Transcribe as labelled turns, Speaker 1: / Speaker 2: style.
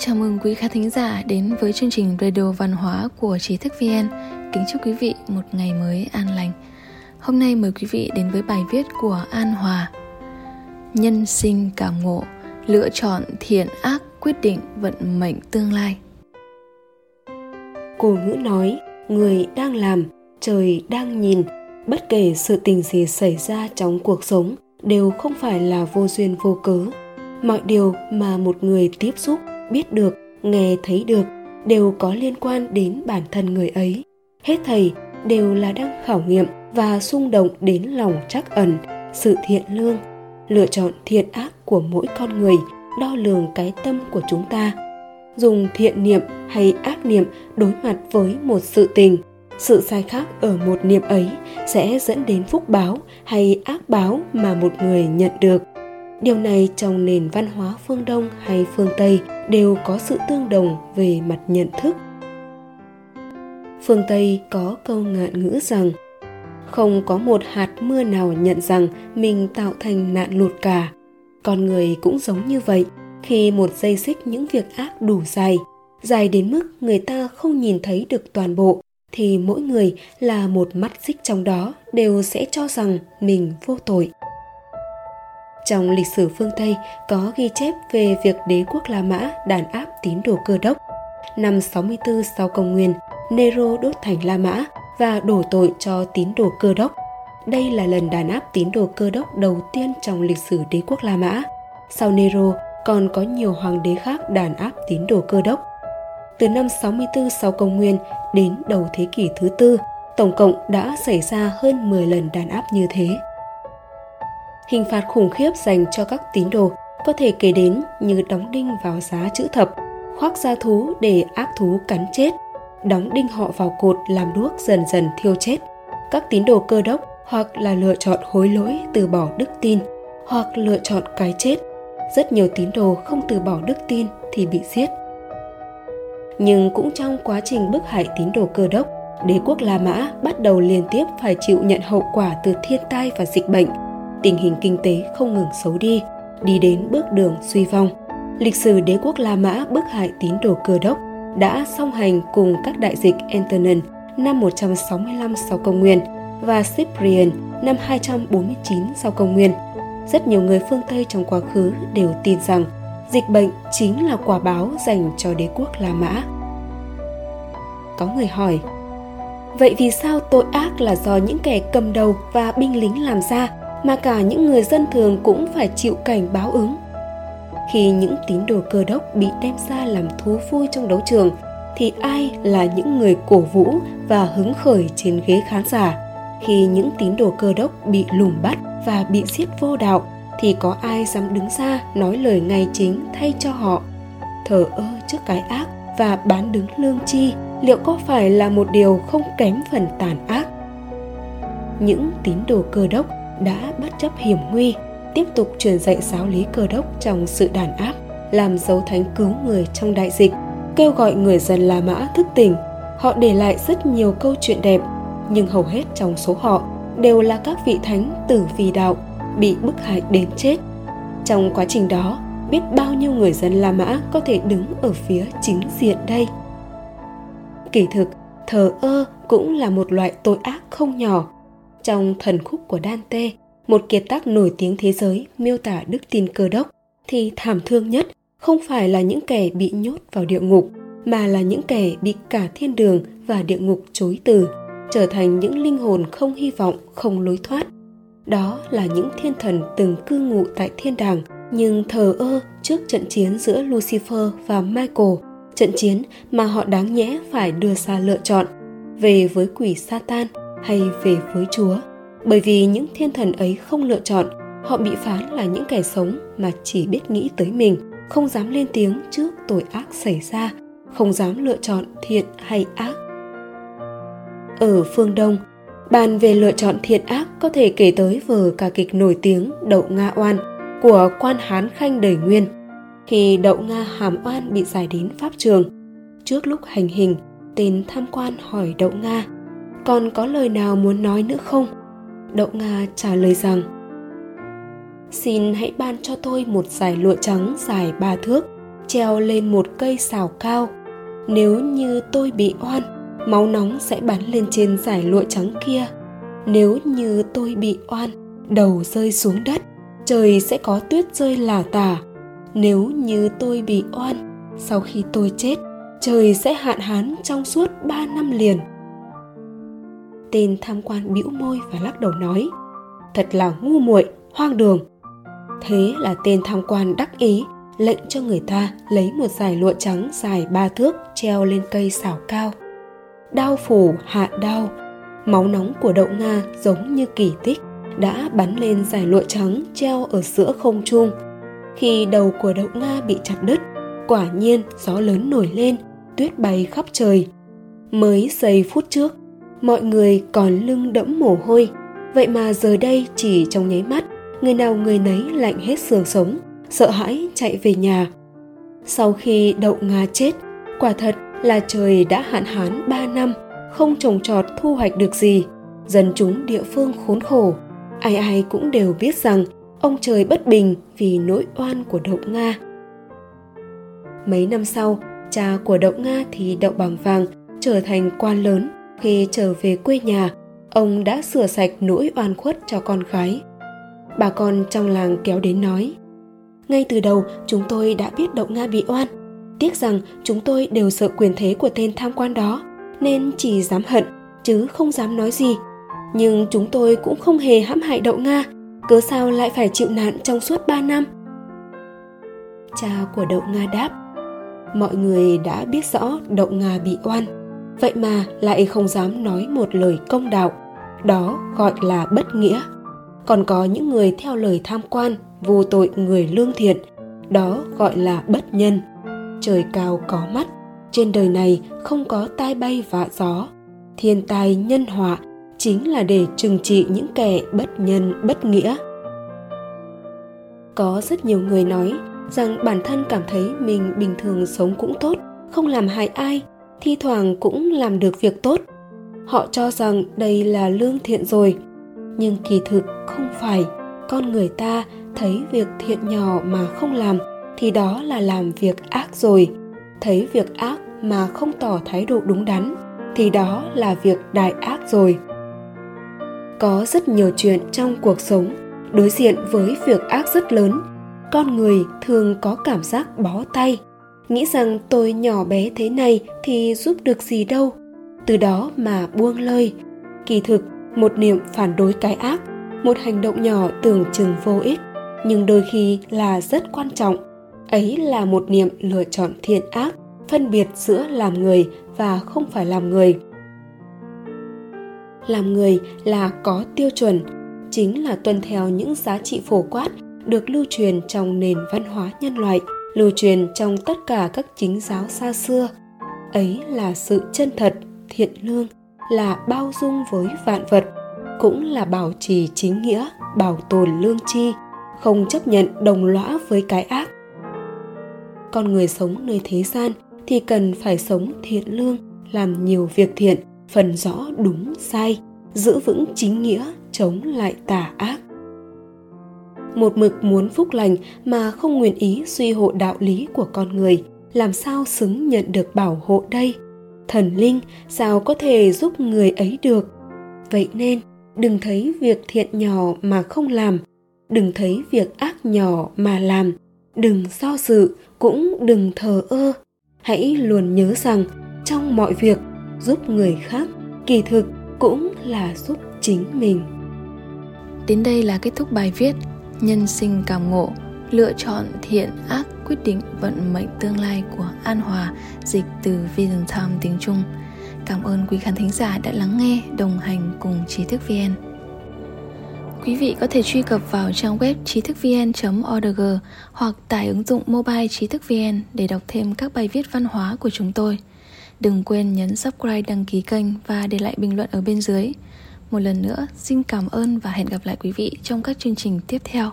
Speaker 1: Chào mừng quý khán thính giả đến với chương trình Radio Văn hóa của Trí thức VN. Kính chúc quý vị một ngày mới an lành. Hôm nay mời quý vị đến với bài viết của An Hòa. Nhân sinh cảm ngộ, lựa chọn thiện ác quyết định vận mệnh tương lai.
Speaker 2: Cổ ngữ nói, người đang làm, trời đang nhìn, bất kể sự tình gì xảy ra trong cuộc sống đều không phải là vô duyên vô cớ. Mọi điều mà một người tiếp xúc biết được, nghe thấy được đều có liên quan đến bản thân người ấy. Hết thầy đều là đang khảo nghiệm và xung động đến lòng trắc ẩn, sự thiện lương, lựa chọn thiện ác của mỗi con người, đo lường cái tâm của chúng ta. Dùng thiện niệm hay ác niệm đối mặt với một sự tình, sự sai khác ở một niệm ấy sẽ dẫn đến phúc báo hay ác báo mà một người nhận được điều này trong nền văn hóa phương đông hay phương tây đều có sự tương đồng về mặt nhận thức. Phương tây có câu ngạn ngữ rằng, không có một hạt mưa nào nhận rằng mình tạo thành nạn lụt cả. Con người cũng giống như vậy, khi một dây xích những việc ác đủ dài dài đến mức người ta không nhìn thấy được toàn bộ, thì mỗi người là một mắt xích trong đó đều sẽ cho rằng mình vô tội trong lịch sử phương Tây có ghi chép về việc đế quốc La Mã đàn áp tín đồ cơ đốc. Năm 64 sau công nguyên, Nero đốt thành La Mã và đổ tội cho tín đồ cơ đốc. Đây là lần đàn áp tín đồ cơ đốc đầu tiên trong lịch sử đế quốc La Mã. Sau Nero, còn có nhiều hoàng đế khác đàn áp tín đồ cơ đốc. Từ năm 64 sau công nguyên đến đầu thế kỷ thứ tư, tổng cộng đã xảy ra hơn 10 lần đàn áp như thế hình phạt khủng khiếp dành cho các tín đồ có thể kể đến như đóng đinh vào giá chữ thập, khoác da thú để ác thú cắn chết, đóng đinh họ vào cột làm đuốc dần dần thiêu chết. Các tín đồ cơ đốc hoặc là lựa chọn hối lỗi từ bỏ đức tin, hoặc lựa chọn cái chết. Rất nhiều tín đồ không từ bỏ đức tin thì bị giết. Nhưng cũng trong quá trình bức hại tín đồ cơ đốc, đế quốc La Mã bắt đầu liên tiếp phải chịu nhận hậu quả từ thiên tai và dịch bệnh – tình hình kinh tế không ngừng xấu đi, đi đến bước đường suy vong. Lịch sử đế quốc La Mã bức hại tín đồ cơ đốc đã song hành cùng các đại dịch Antonin năm 165 sau công nguyên và Cyprian năm 249 sau công nguyên. Rất nhiều người phương Tây trong quá khứ đều tin rằng dịch bệnh chính là quả báo dành cho đế quốc La Mã. Có người hỏi, vậy vì sao tội ác là do những kẻ cầm đầu và binh lính làm ra mà cả những người dân thường cũng phải chịu cảnh báo ứng. Khi những tín đồ cơ đốc bị đem ra làm thú vui trong đấu trường, thì ai là những người cổ vũ và hứng khởi trên ghế khán giả? Khi những tín đồ cơ đốc bị lùm bắt và bị giết vô đạo, thì có ai dám đứng ra nói lời ngay chính thay cho họ? Thờ ơ trước cái ác và bán đứng lương chi, liệu có phải là một điều không kém phần tàn ác? Những tín đồ cơ đốc đã bất chấp hiểm nguy, tiếp tục truyền dạy giáo lý cơ đốc trong sự đàn áp, làm dấu thánh cứu người trong đại dịch, kêu gọi người dân La Mã thức tỉnh. Họ để lại rất nhiều câu chuyện đẹp, nhưng hầu hết trong số họ đều là các vị thánh tử vì đạo bị bức hại đến chết. Trong quá trình đó, biết bao nhiêu người dân La Mã có thể đứng ở phía chính diện đây? Kỳ thực, thờ ơ cũng là một loại tội ác không nhỏ trong thần khúc của Dante, một kiệt tác nổi tiếng thế giới miêu tả đức tin cơ đốc, thì thảm thương nhất không phải là những kẻ bị nhốt vào địa ngục, mà là những kẻ bị cả thiên đường và địa ngục chối từ, trở thành những linh hồn không hy vọng, không lối thoát. Đó là những thiên thần từng cư ngụ tại thiên đàng, nhưng thờ ơ trước trận chiến giữa Lucifer và Michael, trận chiến mà họ đáng nhẽ phải đưa ra lựa chọn về với quỷ Satan hay về với Chúa. Bởi vì những thiên thần ấy không lựa chọn, họ bị phán là những kẻ sống mà chỉ biết nghĩ tới mình, không dám lên tiếng trước tội ác xảy ra, không dám lựa chọn thiện hay ác. Ở phương Đông, bàn về lựa chọn thiện ác có thể kể tới vở ca kịch nổi tiếng Đậu Nga Oan của quan Hán Khanh Đời Nguyên. Khi Đậu Nga hàm oan bị giải đến pháp trường, trước lúc hành hình, tên tham quan hỏi Đậu Nga – còn có lời nào muốn nói nữa không? Đậu nga trả lời rằng, xin hãy ban cho tôi một giải lụa trắng dài ba thước, treo lên một cây xào cao. Nếu như tôi bị oan, máu nóng sẽ bắn lên trên giải lụa trắng kia. Nếu như tôi bị oan, đầu rơi xuống đất, trời sẽ có tuyết rơi là tả. Nếu như tôi bị oan, sau khi tôi chết, trời sẽ hạn hán trong suốt ba năm liền tên tham quan bĩu môi và lắc đầu nói thật là ngu muội hoang đường. Thế là tên tham quan đắc ý lệnh cho người ta lấy một dải lụa trắng dài ba thước treo lên cây xảo cao. Đao phủ hạ đau, máu nóng của đậu nga giống như kỳ tích đã bắn lên dải lụa trắng treo ở giữa không trung. Khi đầu của đậu nga bị chặt đứt quả nhiên gió lớn nổi lên tuyết bay khắp trời. Mới giây phút trước mọi người còn lưng đẫm mồ hôi. Vậy mà giờ đây chỉ trong nháy mắt, người nào người nấy lạnh hết xương sống, sợ hãi chạy về nhà. Sau khi đậu nga chết, quả thật là trời đã hạn hán ba năm, không trồng trọt thu hoạch được gì. Dân chúng địa phương khốn khổ, ai ai cũng đều biết rằng ông trời bất bình vì nỗi oan của đậu nga mấy năm sau, cha của đậu nga thì đậu bằng vàng, trở thành quan lớn khi trở về quê nhà, ông đã sửa sạch nỗi oan khuất cho con gái. Bà con trong làng kéo đến nói, ngay từ đầu, chúng tôi đã biết đậu nga bị oan. Tiếc rằng chúng tôi đều sợ quyền thế của tên tham quan đó, nên chỉ dám hận, chứ không dám nói gì. Nhưng chúng tôi cũng không hề hãm hại đậu nga, cớ sao lại phải chịu nạn trong suốt ba năm? Cha của đậu nga đáp, mọi người đã biết rõ đậu nga bị oan vậy mà lại không dám nói một lời công đạo, đó gọi là bất nghĩa. Còn có những người theo lời tham quan, vô tội người lương thiện, đó gọi là bất nhân. Trời cao có mắt, trên đời này không có tai bay vạ gió. Thiên tai nhân họa chính là để trừng trị những kẻ bất nhân, bất nghĩa. Có rất nhiều người nói rằng bản thân cảm thấy mình bình thường sống cũng tốt, không làm hại ai thi thoảng cũng làm được việc tốt. Họ cho rằng đây là lương thiện rồi, nhưng kỳ thực không phải. Con người ta thấy việc thiện nhỏ mà không làm, thì đó là làm việc ác rồi. Thấy việc ác mà không tỏ thái độ đúng đắn, thì đó là việc đại ác rồi. Có rất nhiều chuyện trong cuộc sống đối diện với việc ác rất lớn. Con người thường có cảm giác bó tay nghĩ rằng tôi nhỏ bé thế này thì giúp được gì đâu. Từ đó mà buông lơi kỳ thực, một niệm phản đối cái ác, một hành động nhỏ tưởng chừng vô ích, nhưng đôi khi là rất quan trọng. Ấy là một niệm lựa chọn thiện ác, phân biệt giữa làm người và không phải làm người. Làm người là có tiêu chuẩn, chính là tuân theo những giá trị phổ quát, được lưu truyền trong nền văn hóa nhân loại lưu truyền trong tất cả các chính giáo xa xưa. Ấy là sự chân thật, thiện lương, là bao dung với vạn vật, cũng là bảo trì chính nghĩa, bảo tồn lương tri, không chấp nhận đồng lõa với cái ác. Con người sống nơi thế gian thì cần phải sống thiện lương, làm nhiều việc thiện, phần rõ đúng sai, giữ vững chính nghĩa, chống lại tà ác một mực muốn phúc lành mà không nguyện ý suy hộ đạo lý của con người, làm sao xứng nhận được bảo hộ đây? Thần linh, sao có thể giúp người ấy được? Vậy nên, đừng thấy việc thiện nhỏ mà không làm, đừng thấy việc ác nhỏ mà làm, đừng do dự cũng đừng thờ ơ. Hãy luôn nhớ rằng, trong mọi việc, giúp người khác kỳ thực cũng là giúp chính mình.
Speaker 1: Đến đây là kết thúc bài viết nhân sinh cảm ngộ lựa chọn thiện ác quyết định vận mệnh tương lai của An Hòa dịch từ Vision Time tiếng Trung. Cảm ơn quý khán thính giả đã lắng nghe, đồng hành cùng trí thức VN. Quý vị có thể truy cập vào trang web trí thức vn.org hoặc tải ứng dụng mobile trí thức VN để đọc thêm các bài viết văn hóa của chúng tôi. Đừng quên nhấn subscribe đăng ký kênh và để lại bình luận ở bên dưới. Một lần nữa, xin cảm ơn và hẹn gặp lại quý vị trong các chương trình tiếp theo.